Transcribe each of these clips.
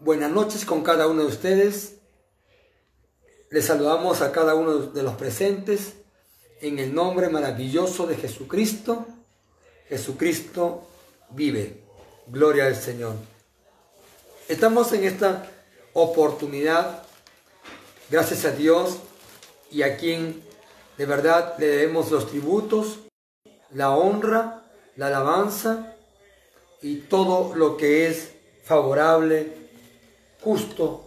Buenas noches con cada uno de ustedes. Les saludamos a cada uno de los presentes en el nombre maravilloso de Jesucristo. Jesucristo vive. Gloria al Señor. Estamos en esta oportunidad, gracias a Dios y a quien de verdad le debemos los tributos, la honra, la alabanza y todo lo que es favorable, justo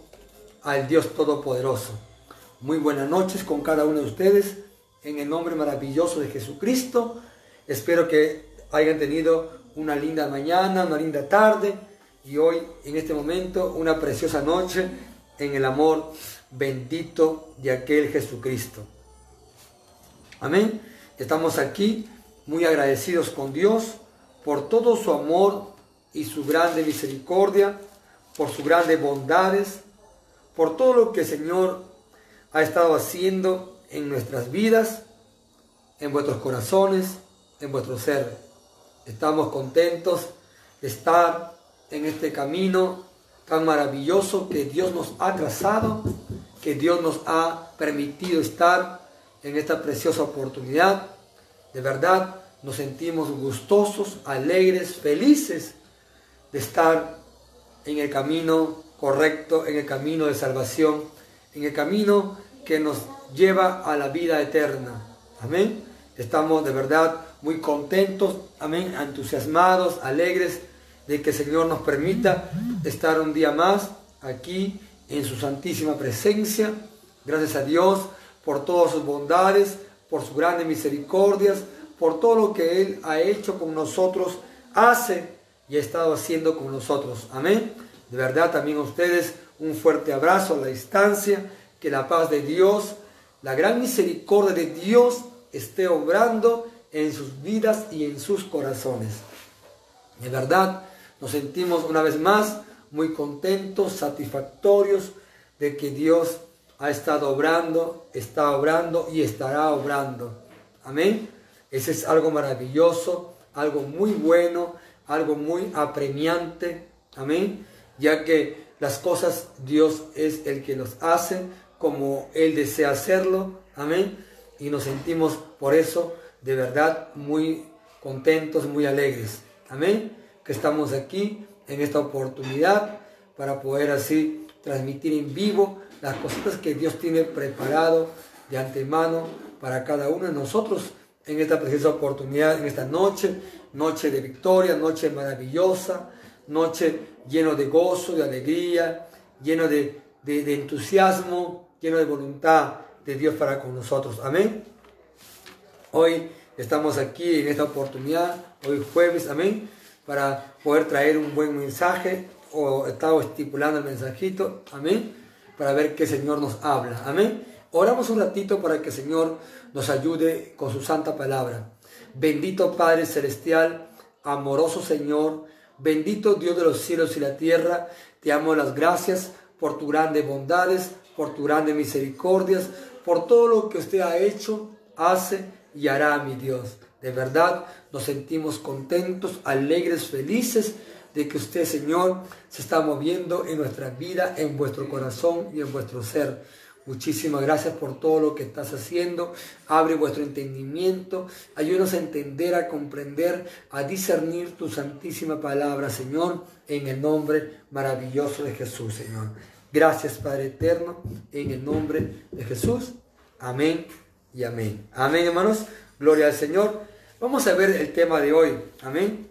al Dios Todopoderoso. Muy buenas noches con cada uno de ustedes en el nombre maravilloso de Jesucristo. Espero que hayan tenido una linda mañana, una linda tarde y hoy en este momento una preciosa noche en el amor bendito de aquel Jesucristo. Amén. Estamos aquí muy agradecidos con Dios por todo su amor y su grande misericordia, por sus grandes bondades, por todo lo que el Señor ha estado haciendo en nuestras vidas, en vuestros corazones, en vuestro ser. Estamos contentos de estar en este camino tan maravilloso que Dios nos ha trazado, que Dios nos ha permitido estar en esta preciosa oportunidad. De verdad, nos sentimos gustosos, alegres, felices de estar en el camino correcto, en el camino de salvación, en el camino que nos lleva a la vida eterna. Amén. Estamos de verdad muy contentos, amén, entusiasmados, alegres de que el Señor nos permita estar un día más aquí en su santísima presencia. Gracias a Dios por todas sus bondades, por sus grandes misericordias, por todo lo que Él ha hecho con nosotros, hace y ha estado haciendo con nosotros. Amén. De verdad también a ustedes un fuerte abrazo a la distancia, que la paz de Dios, la gran misericordia de Dios esté obrando en sus vidas y en sus corazones. De verdad, nos sentimos una vez más muy contentos, satisfactorios de que Dios ha estado obrando, está obrando y estará obrando. Amén. Ese es algo maravilloso, algo muy bueno, algo muy apremiante. Amén. Ya que las cosas Dios es el que los hace como Él desea hacerlo. Amén. Y nos sentimos por eso de verdad muy contentos, muy alegres. Amén. Que estamos aquí en esta oportunidad para poder así transmitir en vivo las cosas que Dios tiene preparado de antemano para cada uno de nosotros en esta preciosa oportunidad, en esta noche, noche de victoria, noche maravillosa, noche lleno de gozo, de alegría, lleno de, de, entusiasmo, lleno de voluntad de Dios para con nosotros. Amén. Hoy estamos aquí en esta oportunidad, hoy jueves, amén, para poder traer un buen mensaje o estado estipulando el mensajito, amén, para ver qué Señor nos habla, amén. Oramos un ratito para que el Señor nos ayude con su santa palabra. Bendito Padre Celestial, amoroso Señor, bendito Dios de los cielos y la tierra, te amo las gracias por tus grandes bondades, por tus grandes misericordias, por todo lo que usted ha hecho, hace y hará, mi Dios. De verdad nos sentimos contentos, alegres, felices de que usted, Señor, se está moviendo en nuestra vida, en vuestro corazón y en vuestro ser. Muchísimas gracias por todo lo que estás haciendo. Abre vuestro entendimiento. Ayúdanos a entender, a comprender, a discernir tu santísima palabra, Señor, en el nombre maravilloso de Jesús, Señor. Gracias, Padre eterno, en el nombre de Jesús. Amén y amén. Amén, hermanos. Gloria al Señor. Vamos a ver el tema de hoy. Amén.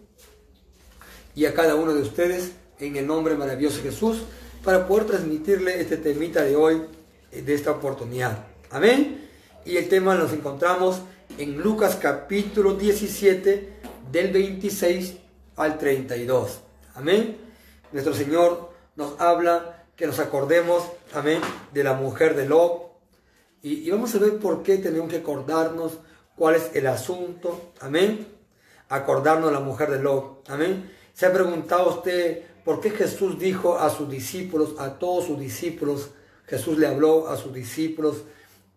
Y a cada uno de ustedes, en el nombre maravilloso de Jesús, para poder transmitirle este temita de hoy de esta oportunidad. Amén. Y el tema nos encontramos en Lucas capítulo 17 del 26 al 32. Amén. Nuestro Señor nos habla que nos acordemos, amén, de la mujer de Lot. Y, y vamos a ver por qué tenemos que acordarnos cuál es el asunto. Amén. Acordarnos de la mujer de Lot. Amén. ¿Se ha preguntado usted por qué Jesús dijo a sus discípulos, a todos sus discípulos, Jesús le habló a sus discípulos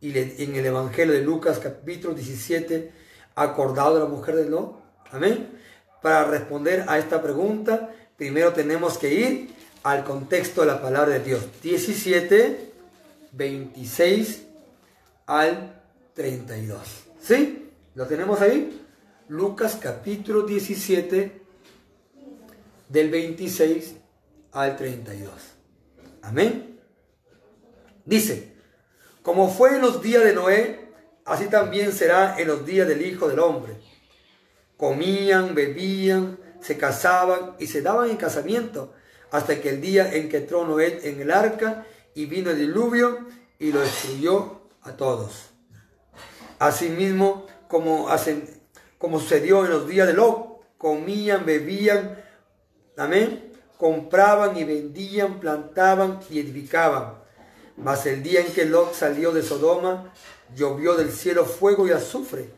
y en el Evangelio de Lucas capítulo 17, acordado de la mujer de Lot. Amén. Para responder a esta pregunta, primero tenemos que ir al contexto de la palabra de Dios. 17, 26 al 32. ¿Sí? ¿Lo tenemos ahí? Lucas capítulo 17, del 26 al 32. Amén. Dice, como fue en los días de Noé, así también será en los días del Hijo del Hombre. Comían, bebían, se casaban y se daban en casamiento hasta que el día en que entró Noé en el arca y vino el diluvio y lo destruyó a todos. Asimismo, como, como sucedió en los días de Lot, comían, bebían, amén, compraban y vendían, plantaban y edificaban. Mas el día en que Lot salió de Sodoma, llovió del cielo fuego y azufre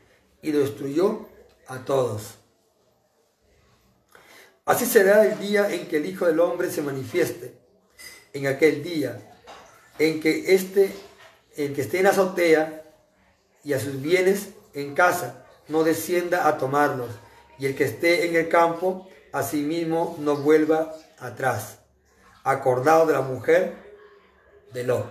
y destruyó a todos. Así será el día en que el Hijo del Hombre se manifieste. En aquel día en que este, en que esté en azotea y a sus bienes en casa, no descienda a tomarlos. Y el que esté en el campo, asimismo no vuelva atrás. Acordado de la mujer de Lot.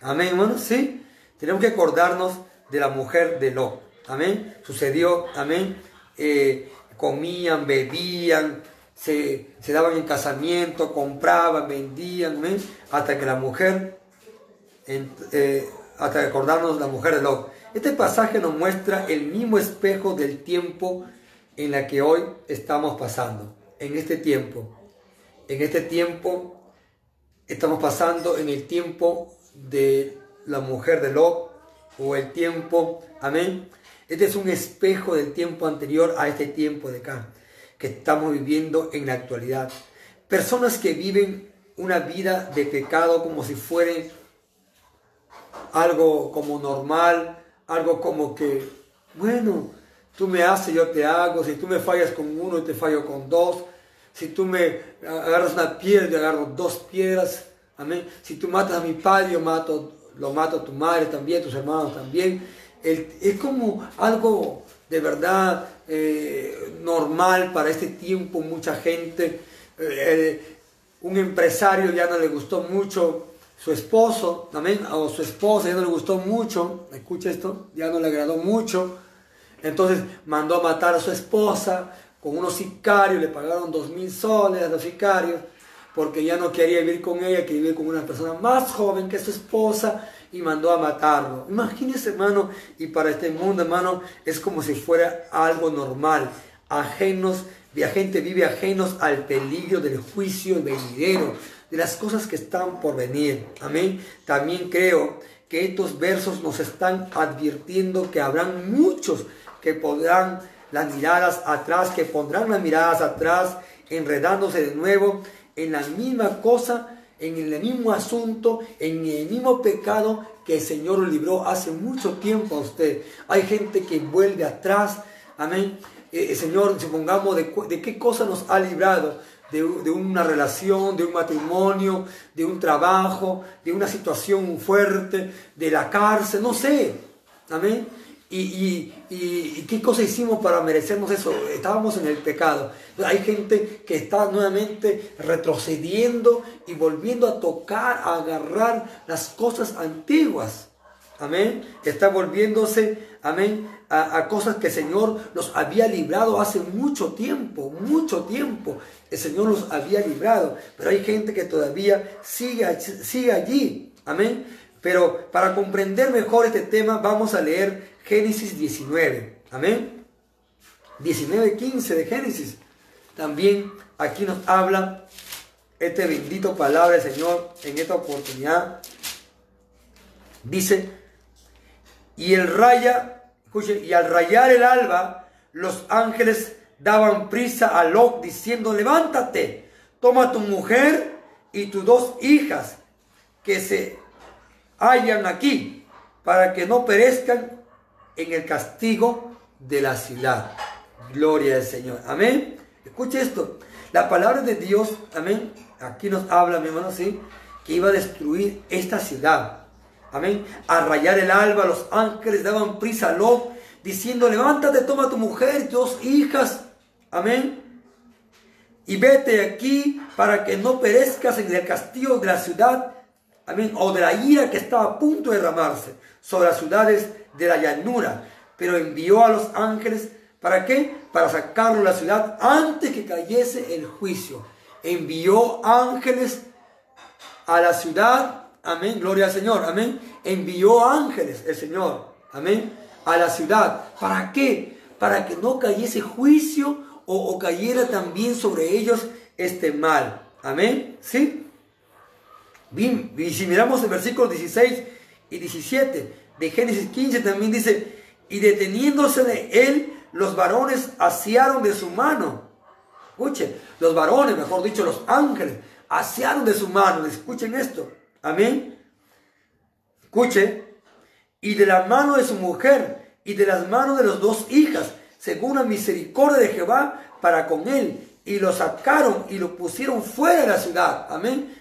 Amén, hermanos, sí. Tenemos que acordarnos de la mujer de Lot. Amén. Sucedió, amén. Eh, comían, bebían, se, daban en casamiento, compraban, vendían, amén. Hasta que la mujer, eh, hasta acordarnos de la mujer de Lot. Este pasaje nos muestra el mismo espejo del tiempo en la que hoy estamos pasando. En este tiempo. En este tiempo estamos pasando en el tiempo de la mujer de Lot o el tiempo, amén. Este es un espejo del tiempo anterior a este tiempo de acá, que estamos viviendo en la actualidad. Personas que viven una vida de pecado como si fuera algo como normal, algo como que, bueno, tú me haces, yo te hago, si tú me fallas con uno, te fallo con dos, si tú me agarras una piedra, yo agarro dos piedras, amén. Si tú matas a mi padre, yo mato, lo mato a tu madre también, tus hermanos también. es como algo de verdad eh, normal para este tiempo, mucha gente. Eh, un empresario ya no le gustó mucho su esposo, amén, o su esposa ya no le gustó mucho, escucha esto, ya no le agradó mucho, entonces mandó a matar a su esposa con unos sicarios, le pagaron dos mil soles a los sicarios, porque ya no quería vivir con ella, quería vivir con una persona más joven que su esposa y mandó a matarlo. Imagínese, hermano, y para este mundo, hermano, es como si fuera algo normal, ajenos, la gente vive ajenos al peligro del juicio venidero, de las cosas que están por venir. Amén. También creo que estos versos nos están advirtiendo que habrán muchos que podrán las miradas atrás, que pondrán las miradas atrás, enredándose de nuevo en la misma cosa, en el mismo asunto, en el mismo pecado que el Señor libró hace mucho tiempo a usted. Hay gente que vuelve atrás, amén. Eh, Señor, supongamos de, de qué cosa nos ha librado. De, de, una relación, de un matrimonio, de un trabajo, de una situación fuerte, de la cárcel, no sé. Amén. ¿Y, y, qué cosa hicimos para merecernos eso? Estábamos en el pecado. Hay gente que está nuevamente retrocediendo y volviendo a tocar, a agarrar las cosas antiguas. Amén. Está volviéndose, amén, a, cosas que el Señor nos había librado hace mucho tiempo, mucho tiempo. El Señor los había librado. Pero hay gente que todavía sigue, sigue allí. Amén. Pero para comprender mejor este tema vamos a leer Génesis 19. Amén. 19, 15 de Génesis. También aquí nos habla este bendito palabra del Señor en esta oportunidad. Dice, y el raya, escuche, y al rayar el alba, los ángeles daban prisa a Lot diciendo, levántate, toma tu mujer y tus dos hijas que se hallan aquí, para que no perezcan en el castigo de la ciudad. Gloria al Señor. Amén. Escuche esto. La palabra de Dios, amén. Aquí nos habla, mi hermano, sí, que iba a destruir esta ciudad. Amén. A rayar el alba, los ángeles daban prisa a Lot, diciendo, levántate, toma tu mujer y dos hijas. Amén. y vete aquí para que no perezcas en el castillo de la ciudad, amén, o de la ira que estaba a punto de derramarse sobre las ciudades de la llanura. Pero envió a los ángeles, ¿para qué? Para sacarlo de la ciudad antes que cayese el juicio. Envió ángeles a la ciudad, amén, gloria al Señor, amén. Envió ángeles el Señor, amén, a la ciudad. ¿Para qué? Para que no cayese juicio o, cayera también sobre ellos este mal. Amén. ¿Sí? Bien, y si miramos el versículo 16 y 17 de Génesis 15 también dice, y deteniéndose de él, los varones asiaron de su mano. Escuchen, los varones, mejor dicho, los ángeles, asiaron de su mano. Escuchen esto. Amén. Escuche. Y de la mano de su mujer y de las manos de las dos hijas según la misericordia de Jehová para con él. Y lo sacaron y lo pusieron fuera de la ciudad. Amén.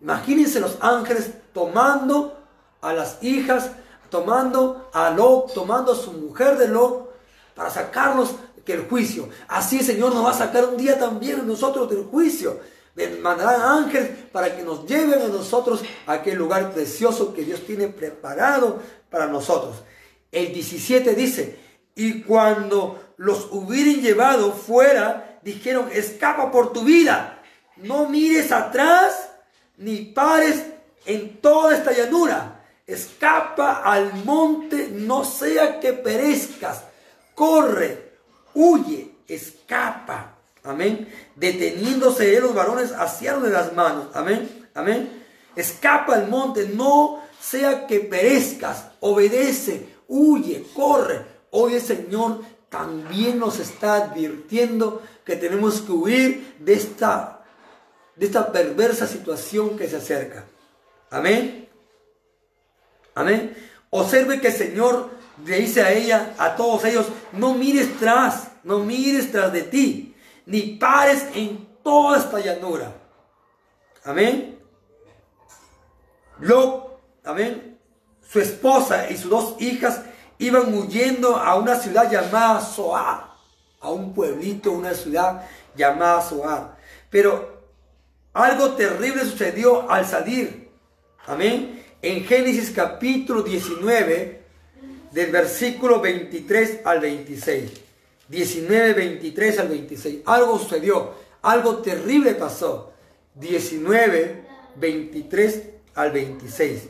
Imagínense los ángeles tomando a las hijas, tomando a Lot, tomando a su mujer de Lot, para sacarlos del juicio. Así Señor nos va a sacar un día también nosotros del juicio. Mandarán ángeles para que nos lleven a nosotros a aquel lugar precioso que Dios tiene preparado para nosotros. El 17 dice, y cuando los hubieran llevado fuera, dijeron, escapa por tu vida, no mires atrás ni pares en toda esta llanura. Escapa al monte, no sea que perezcas. Corre, huye, escapa. Amén. Deteniéndose los varones, de las manos. Amén. Amén. Escapa al monte, no sea que perezcas. Obedece, huye, corre Hoy el Señor también nos está advirtiendo que tenemos que huir de esta, de esta perversa situación que se acerca. Amén. Amén. Observe que el Señor le dice a ella, a todos ellos, no mires tras, no mires tras de ti, ni pares en toda esta llanura. Amén. Lo, amén. Su esposa y sus dos hijas iban huyendo a una ciudad llamada Zoar, a un pueblito, una ciudad llamada Zoar. Pero algo terrible sucedió al salir. Amén. En Génesis capítulo 19, del versículo 23 al 26. 19, 23 al 26. Algo sucedió, algo terrible pasó. 19, 23 al 26.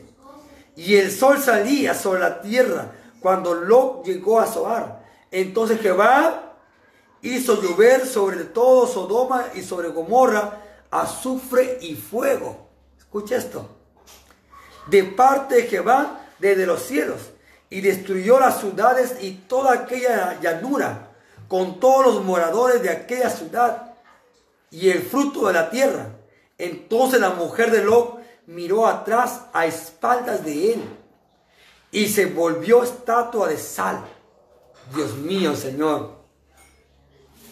Y el sol salía sobre la tierra cuando Lot llegó a Zoar. Entonces Jehová hizo llover sobre todo Sodoma y sobre Gomorra azufre y fuego. Escucha esto. De parte de Jehová desde los cielos y destruyó las ciudades y toda aquella llanura con todos los moradores de aquella ciudad y el fruto de la tierra. Entonces la mujer de Lot miró atrás a espaldas de él y se volvió estatua de sal. Dios mío, Señor.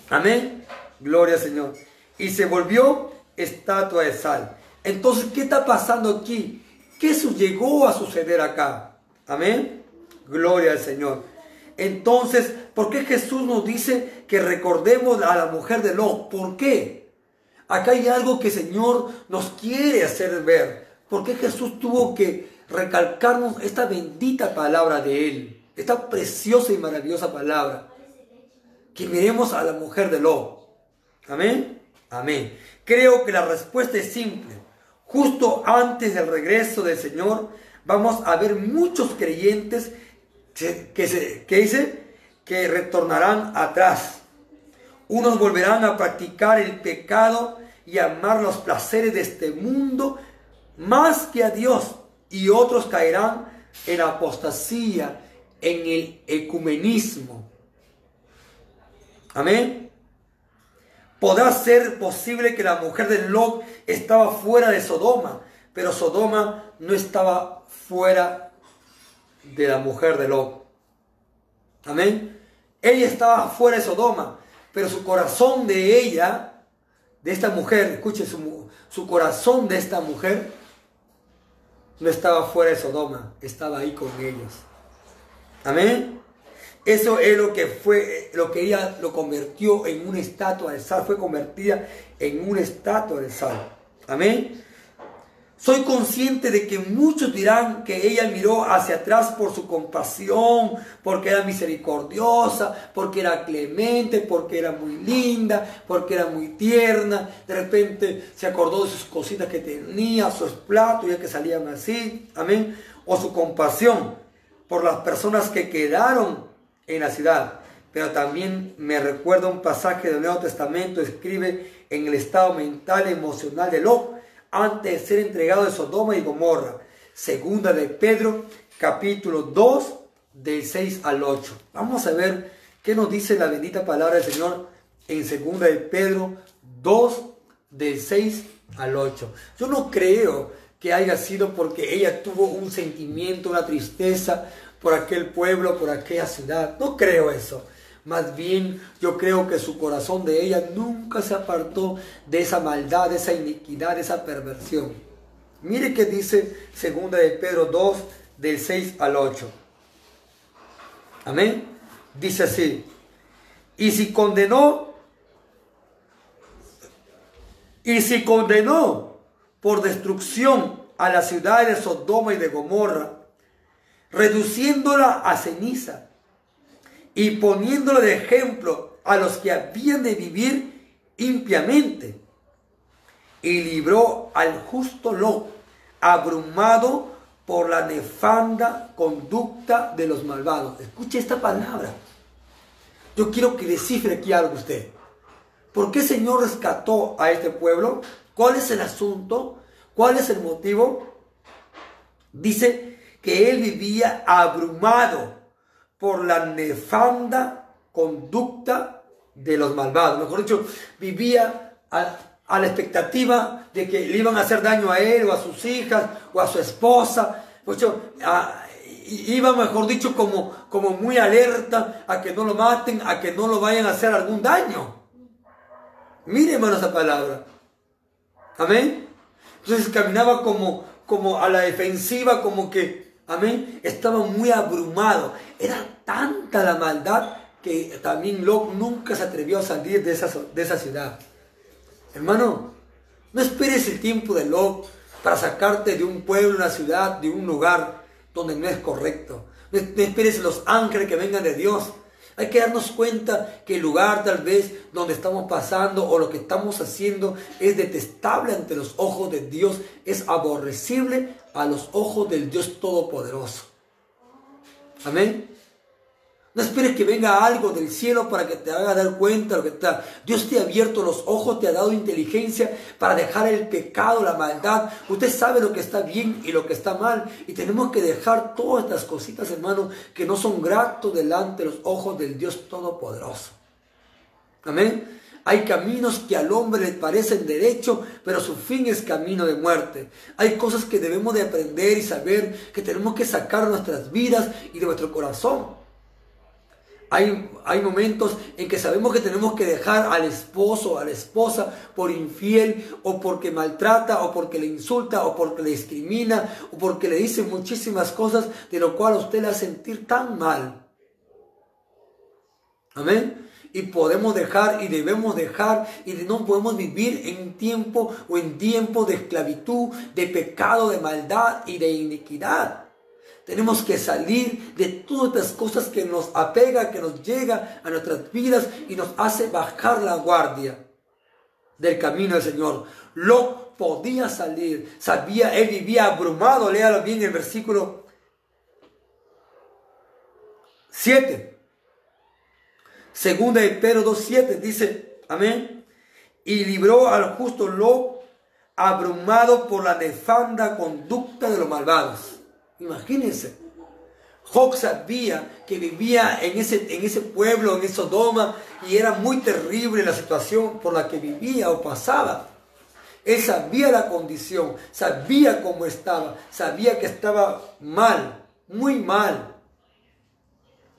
Amén. Gloria Señor. Y se volvió estatua de sal. Entonces, ¿qué está pasando aquí? ¿Qué llegó a suceder acá? Amén. Gloria al Señor. Entonces, ¿por qué Jesús nos dice que recordemos a la mujer de Lot? ¿Por qué? Acá hay algo que el Señor nos quiere hacer ver. ¿Por qué Jesús tuvo que recalcarnos esta bendita palabra de Él, esta preciosa y maravillosa palabra. Que miremos a la mujer de Lo. Amén. Amén. Creo que la respuesta es simple. Justo antes del regreso del Señor, vamos a ver muchos creyentes que, que, que dice que retornarán atrás. Unos volverán a practicar el pecado y amar los placeres de este mundo más que a Dios y otros caerán en apostasía, en el ecumenismo. Amén. Podrá ser posible que la mujer de Lot estaba fuera de Sodoma, pero Sodoma no estaba fuera de la mujer de Lot. Amén. Ella estaba fuera de Sodoma, pero su corazón de ella, de esta mujer, escuche, su, su corazón de esta mujer no estaba fuera de Sodoma, estaba ahí con ellos. Amén. Eso es lo que fue, lo que ella lo convirtió en una estatua de sal, fue convertida en una estatua de sal. Amén. Soy consciente de que muchos dirán que ella miró hacia atrás por su compasión, porque era misericordiosa, porque era clemente, porque era muy linda, porque era muy tierna. De repente se acordó de sus cositas que tenía, sus platos, ya que salían así. Amén. O su compasión por las personas que quedaron en la ciudad. Pero también me recuerda un pasaje del Nuevo Testamento, escribe en el estado mental y emocional de Lot antes de ser entregado de Sodoma y Gomorra. Segunda de Pedro, capítulo 2, del 6 al 8. Vamos a ver qué nos dice la bendita palabra del Señor en segunda de Pedro 2, del 6 al 8. Yo no creo que haya sido porque ella tuvo un sentimiento, una tristeza por aquel pueblo, por aquella ciudad. No creo eso. Más bien yo creo que su corazón de ella nunca se apartó de esa maldad, de esa iniquidad, de esa perversión. Mire que dice segunda de Pedro 2 del 6 al 8. Amén. Dice así. Y si condenó, y si condenó por destrucción a la ciudad de Sodoma y de Gomorra, reduciéndola a ceniza y poniéndolo de ejemplo a los que habían de vivir impiamente. Y libró al justo Lot, abrumado por la nefanda conducta de los malvados. Escuche esta palabra. Yo quiero que descifre aquí algo usted. ¿Por qué el Señor rescató a este pueblo? ¿Cuál es el asunto? ¿Cuál es el motivo? Dice que él vivía abrumado por la nefanda conducta de los malvados. Mejor dicho, vivía a, la expectativa de que le iban a hacer daño a él o a sus hijas o a su esposa. iba, mejor dicho, como, como muy alerta a que no lo maten, a que no lo vayan a hacer algún daño. Miren, hermano, esa palabra. Amén. Entonces caminaba como, como a la defensiva, como que Amén. Estaba muy abrumado. Era tanta la maldad que también Lot nunca se atrevió a salir de esa, de esa ciudad. Hermano, no esperes el tiempo de Lot para sacarte de un pueblo, una ciudad, de un lugar donde no es correcto. No esperes los ángeles que vengan de Dios hay que darnos cuenta que el lugar tal vez donde estamos pasando o lo que estamos haciendo es detestable ante los ojos de Dios, es aborrecible a los ojos del Dios Todopoderoso. Amén. No esperes que venga algo del cielo para que te haga dar cuenta de lo que está. Dios te ha abierto los ojos, te ha dado inteligencia para dejar el pecado, la maldad. Usted sabe lo que está bien y lo que está mal. Y tenemos que dejar todas estas cositas, hermano, que no son gratos delante de los ojos del Dios Todopoderoso. Amén. Hay caminos que al hombre le parecen derecho, pero su fin es camino de muerte. Hay cosas que debemos de aprender y saber que tenemos que sacar nuestras vidas y de nuestro corazón. Hay, hay, momentos en que sabemos que tenemos que dejar al esposo o a la esposa por infiel o porque maltrata o porque le insulta o porque le discrimina o porque le dice muchísimas cosas de lo cual usted le hace sentir tan mal. Amén. Y podemos dejar y debemos dejar y no podemos vivir en tiempo o en tiempo de esclavitud, de pecado, de maldad y de iniquidad. Tenemos que salir de todas estas cosas que nos apega, que nos llega a nuestras vidas y nos hace bajar la guardia del camino del Señor. Lo podía salir, sabía, él vivía abrumado, léalo bien el versículo 7. Segunda de Pedro 2.7 dice, amén, y libró al justo lo abrumado por la nefanda conducta de los malvados. Imagínense. Job sabía que vivía en ese, en ese pueblo, en Sodoma, y era muy terrible la situación por la que vivía o pasaba. Él sabía la condición, sabía cómo estaba, sabía que estaba mal, muy mal.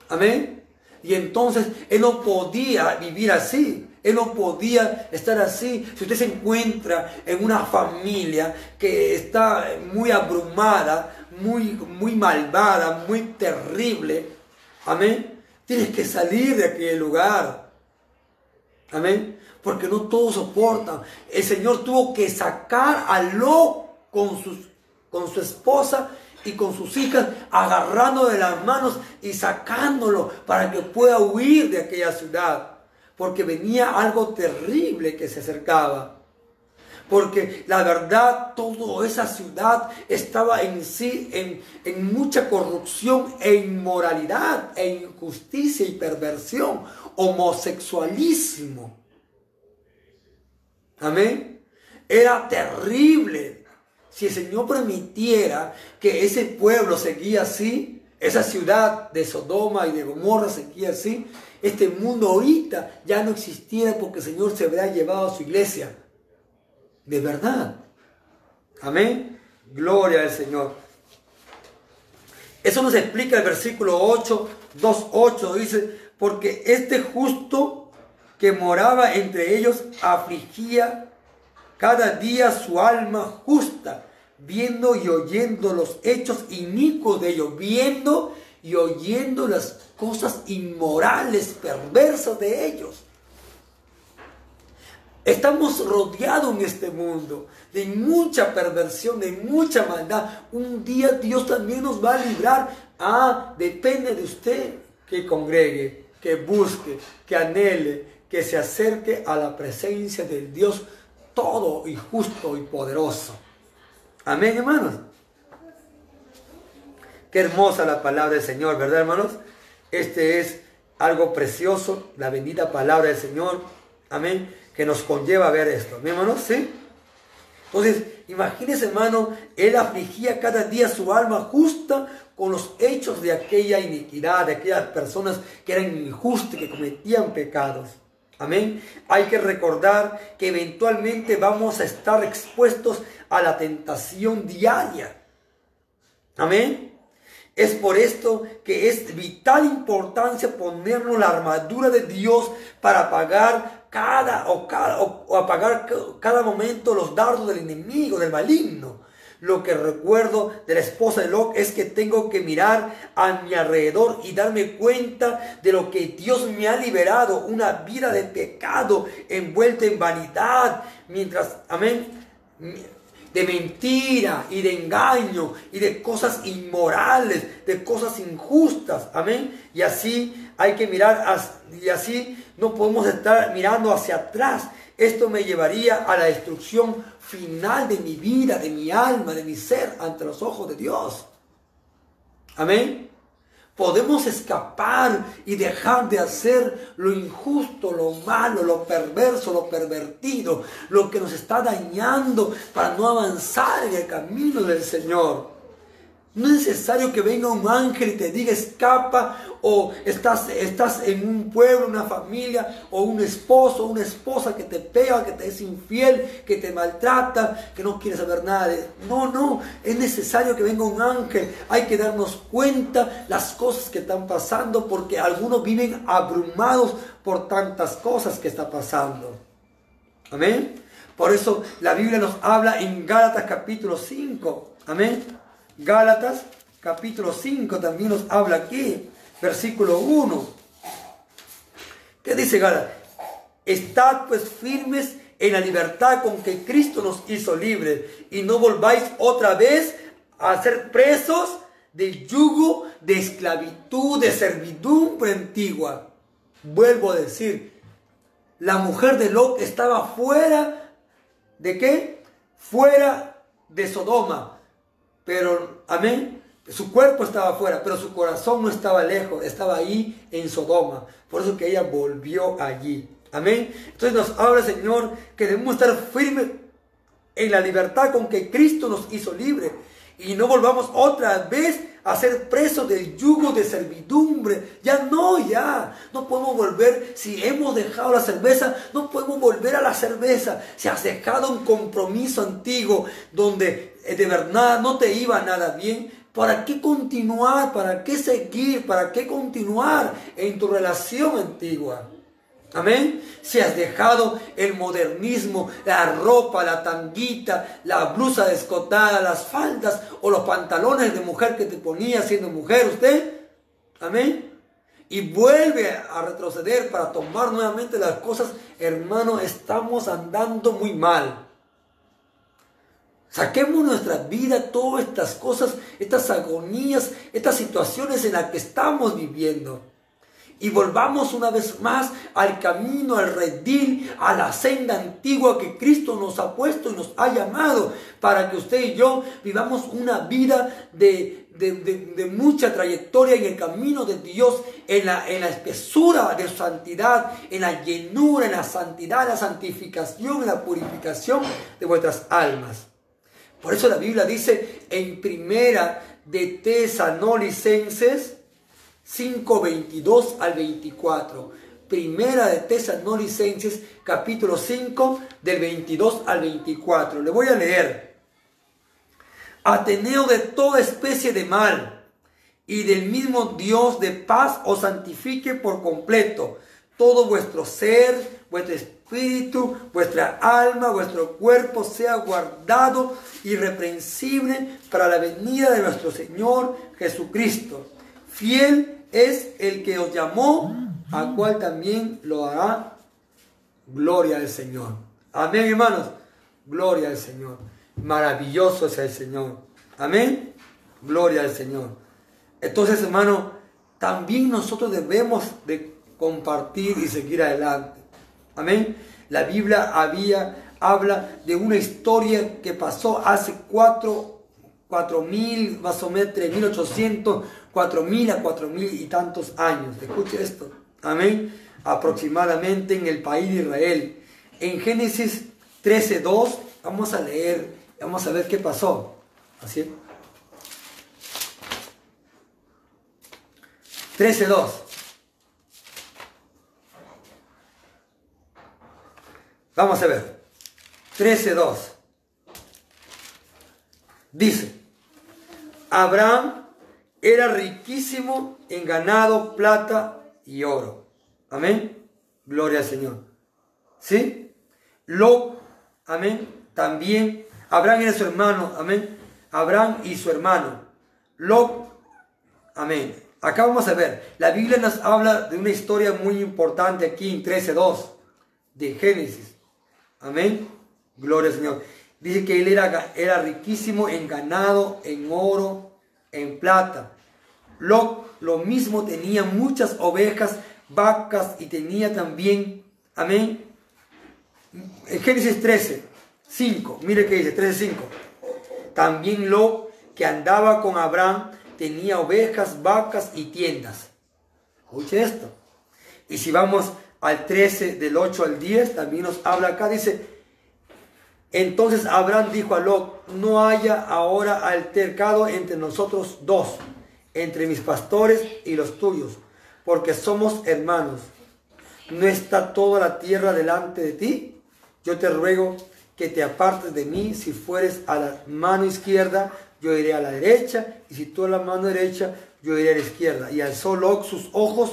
Amén. Y entonces él no podía vivir así. Él no podía estar así. Si usted se encuentra en una familia que está muy abrumada, muy, muy malvada, muy terrible, amén, Tienes que salir de aquel lugar. Amén. Porque no todos soportan. El Señor tuvo que sacar a Lot con, sus, con su esposa y con sus hijas, agarrando de las manos y sacándolo para que pueda huir de aquella ciudad. Porque venía algo terrible que se acercaba. Porque la verdad, toda esa ciudad estaba en sí, en, en mucha corrupción e inmoralidad, e injusticia y perversión, homosexualismo. Amén. Era terrible. Si el Señor permitiera que ese pueblo seguía así, esa ciudad de Sodoma y de Gomorra seguía así, este mundo ahorita ya no existiera porque el Señor se habría llevado a su iglesia. De verdad. Amén. Gloria al Señor. Eso nos explica el versículo 8, 2.8. Dice, porque este justo que moraba entre ellos afligía cada día su alma justa, viendo y oyendo los hechos inicuos de ellos, viendo y oyendo las cosas inmorales, perversas de ellos. Estamos rodeados en este mundo de mucha perversión, de mucha maldad. Un día Dios también nos va a librar. Ah, depende de usted que congregue, que busque, que anhele, que se acerque a la presencia del Dios todo y justo y poderoso. Amén, hermanos. Qué hermosa la palabra del Señor, ¿verdad, hermanos? Este es algo precioso, la bendita palabra del Señor. Amén. Que nos conlleva ver esto. Amén, hermanos, ¿sí? Entonces, imagínese, hermano, él afligía cada día su alma justa con los hechos de aquella iniquidad, de aquellas personas que eran injustas, que cometían pecados. Amén. Hay que recordar que eventualmente vamos a estar expuestos a la tentación diaria. Amén. Es por esto que es vital importancia ponernos la armadura de Dios para pagar cada o, cada, o apagar cada momento los dardos del enemigo, del maligno. Lo que recuerdo de la esposa de Lot es que tengo que mirar a mi alrededor y darme cuenta de lo que Dios me ha liberado, una vida de pecado envuelta en vanidad, mientras, amén, de mentira y de engaño y de cosas inmorales, de cosas injustas, amén. Y así hay que mirar, y así no podemos estar mirando hacia atrás. Esto me llevaría a la destrucción final de mi vida, de mi alma, de mi ser ante los ojos de Dios. Amén. Podemos escapar y dejar de hacer lo injusto, lo malo, lo perverso, lo pervertido, lo que nos está dañando para no avanzar en el camino del Señor. No es necesario que venga un ángel y te diga escapa o estás, estás en un pueblo, una familia o un esposo, una esposa que te pega, que te es infiel, que te maltrata, que no quiere saber nada de... No, no, es necesario que venga un ángel. Hay que darnos cuenta las cosas que están pasando porque algunos viven abrumados por tantas cosas que está pasando. Amén. Por eso la Biblia nos habla en Gálatas capítulo 5. Amén Gálatas capítulo 5 también nos habla aquí, versículo 1. ¿Qué dice Gálatas? Estad pues firmes en la libertad con que Cristo nos hizo libres y no volváis otra vez a ser presos del yugo de esclavitud, de servidumbre antigua. Vuelvo a decir, la mujer de Lot estaba fuera de qué? Fuera de Sodoma pero, amén, su cuerpo estaba afuera, pero su corazón no estaba lejos, estaba ahí en Sodoma. Por eso que ella volvió allí. Amén. Entonces nos habla, Señor, que debemos estar firmes en la libertad con que Cristo nos hizo libre. Y no volvamos otra vez a ser presos del yugo de servidumbre. Ya no, ya. No podemos volver. Si hemos dejado la cerveza, no podemos volver a la cerveza. Si has dejado un compromiso antiguo donde de verdad no te iba nada bien, ¿para qué continuar? ¿Para qué seguir? ¿Para qué continuar en tu relación antigua? Amén. Si has dejado el modernismo, la ropa, la tanguita, la blusa descotada, las faldas o los pantalones de mujer que te ponía siendo mujer usted. Amén. y vuelve a retroceder para tomar nuevamente las cosas, hermano, estamos andando muy mal. Saquemos nuestra vida todas estas cosas, estas agonías, estas situaciones en las que estamos viviendo. Y volvamos una vez más al camino, al redil, a la senda antigua que Cristo nos ha puesto y nos ha llamado para que usted y yo vivamos una vida de, de, mucha trayectoria en el camino de Dios, en la, en la espesura de santidad, en la llenura, en la santidad, la santificación, en la purificación de vuestras almas. Por eso la Biblia dice en primera de Tesanolicenses 5, 22 al 24. Primera de Tesanolicenses capítulo 5 del 22 al 24. Le voy a leer. Ateneo de toda especie de mal y del mismo Dios de paz os santifique por completo todo vuestro ser, vuestro espíritu, vuestra alma, vuestro cuerpo sea guardado irreprensible para la venida de nuestro Señor Jesucristo. Fiel es el que os llamó, a cual también lo hará. Gloria al Señor. Amén, hermanos. Gloria al Señor. Maravilloso es el Señor. Amén. Gloria al Señor. Entonces, hermano, también nosotros debemos de compartir y seguir adelante. Amén. La Biblia había, habla de una historia que pasó hace cuatro, cuatro mil, más o menos tres mil ochocientos, cuatro mil a cuatro mil y tantos años. Escuche esto. Amén. Aproximadamente en el país de Israel. En Génesis 13.2 vamos a leer, vamos a ver qué pasó. Así. 13.2. Vamos a ver. 13.2. Dice, Abraham era riquísimo en ganado, plata y oro. Amén. Gloria al Señor. ¿Sí? Lo, amén. También, Abraham era su hermano. Amén. Abraham y su hermano. Lo, amén. Acá vamos a ver. La Biblia nos habla de una historia muy importante aquí en 13.2 de Génesis. Amén. Gloria al Señor. Dice que él era, era riquísimo en ganado, en oro, en plata. Lo, lo mismo tenía muchas ovejas, vacas y tenía también, amén. En Génesis 13, 5, mire que dice, 13, 5. También lo que andaba con Abraham tenía ovejas, vacas y tiendas. Escuche esto. Y si vamos al 13, del 8 al 10, también nos habla acá, dice, entonces Abraham dijo a Lot, no haya ahora altercado entre nosotros dos, entre mis pastores y los tuyos, porque somos hermanos. ¿No está toda la tierra delante de ti? Yo te ruego que te apartes de mí, si fueres a la mano izquierda, yo iré a la derecha, y si tú a la mano derecha, yo iré a la izquierda. Y alzó Lot sus ojos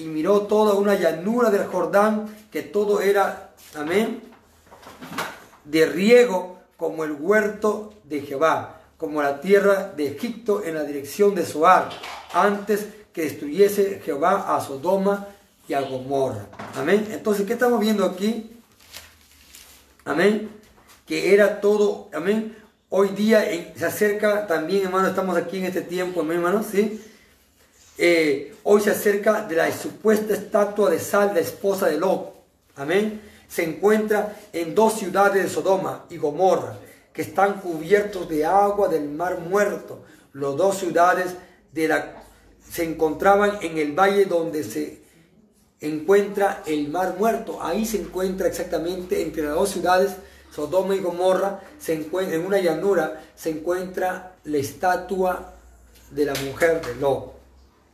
y miró toda una llanura del Jordán, que todo era, amén, de riego como el huerto de Jehová, como la tierra de Egipto en la dirección de Soar, antes que destruyese Jehová a Sodoma y a Gomorra. Amén. Entonces, ¿qué estamos viendo aquí? Amén. Que era todo, amén. Hoy día se acerca también, hermano, estamos aquí en este tiempo, amén, hermano, ¿sí? Eh, hoy se acerca de la supuesta estatua de Sal, la esposa de Lot. Amén. Se encuentra en dos ciudades de Sodoma y Gomorra, que están cubiertos de agua del mar muerto. Las dos ciudades de se encontraban en el valle donde se encuentra el mar muerto. Ahí se encuentra exactamente entre las dos ciudades, Sodoma y Gomorra, se encuentra, en una llanura se encuentra la estatua de la mujer de Lot.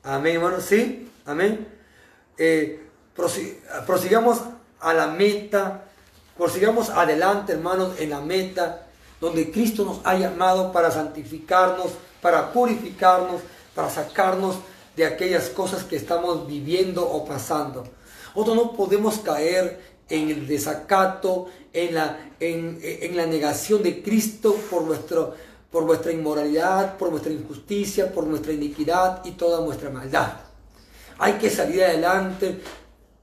Amén, hermanos, sí, amén. Eh, prosigamos a la meta, prosigamos adelante, hermanos, en la meta donde Cristo nos ha llamado para santificarnos, para purificarnos, para sacarnos de aquellas cosas que estamos viviendo o pasando. Nosotros no podemos caer en el desacato, en la, en, en la negación de Cristo por nuestro, por vuestra inmoralidad, por vuestra injusticia, por nuestra iniquidad y toda nuestra maldad. hay que salir adelante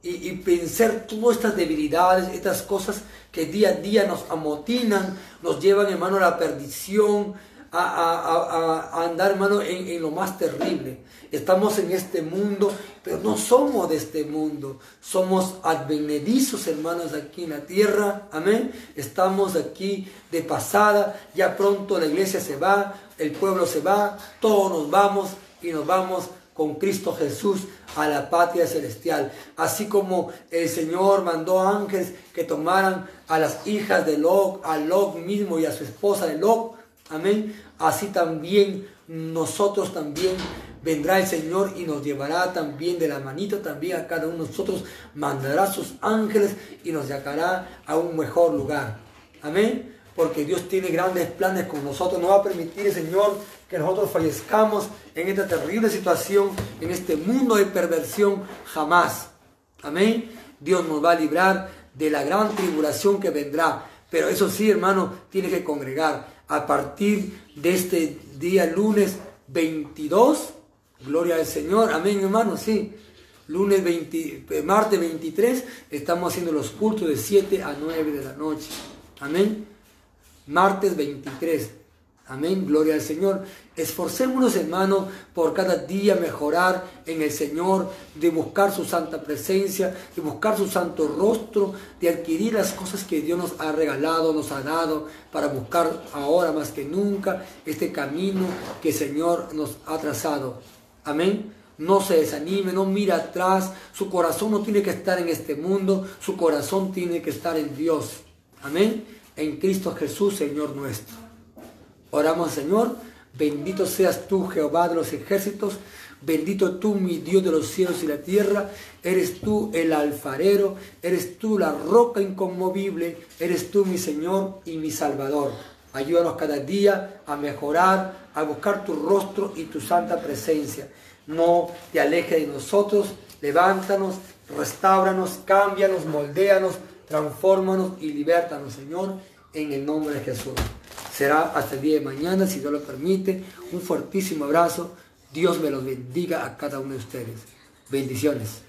y, y vencer todas estas debilidades, estas cosas que día a día nos amotinan, nos llevan, hermano, a la perdición, a, andar, hermano, en, lo más terrible. Estamos en este mundo, pero no somos de este mundo. Somos advenedizos, hermanos, aquí en la tierra. Amén. Estamos aquí de pasada. Ya pronto la iglesia se va, el pueblo se va, todos nos vamos y nos vamos con Cristo Jesús a la patria celestial. Así como el Señor mandó ángeles que tomaran a las hijas de Lot, a Lot mismo y a su esposa de Lot. Amén. Así también nosotros también vendrá el Señor y nos llevará también de la manita también a cada uno de nosotros, mandará sus ángeles y nos sacará a un mejor lugar. Amén. Porque Dios tiene grandes planes con nosotros. No va a permitir Señor que nosotros fallezcamos en esta terrible situación, en este mundo de perversión, jamás. Amén. Dios nos va a librar de la gran tribulación que vendrá. Pero eso sí, hermano, tiene que congregar. A partir de este día lunes 22, gloria al Señor, amén hermano, sí. Lunes 20, eh, martes 23, estamos haciendo los cultos de 7 a 9 de la noche. Amén. Martes 23. Amén, gloria al Señor. Esforcémonos, hermanos, por cada día mejorar en el Señor, de buscar su santa presencia, de buscar su santo rostro, de adquirir las cosas que Dios nos ha regalado, nos ha dado, para buscar ahora más que nunca este camino que el Señor nos ha trazado. Amén. No se desanime, no mira atrás. Su corazón no tiene que estar en este mundo, su corazón tiene que estar en Dios. Amén. En Cristo Jesús, Señor nuestro. Oramos, Señor, bendito seas tú, Jehová de los ejércitos, bendito tú, mi Dios de los cielos y la tierra, eres tú el alfarero, eres tú la roca inconmovible, eres tú mi Señor y mi Salvador. Ayúdanos cada día a mejorar, a buscar tu rostro y tu santa presencia. No te alejes de nosotros, levántanos, restauranos, cámbianos, moldéanos, transfórmanos y libértanos, Señor, en el nombre de Jesús. Será hasta el día de mañana, si Dios lo permite. Un fortísimo abrazo. Dios me los bendiga a cada uno de ustedes. Bendiciones.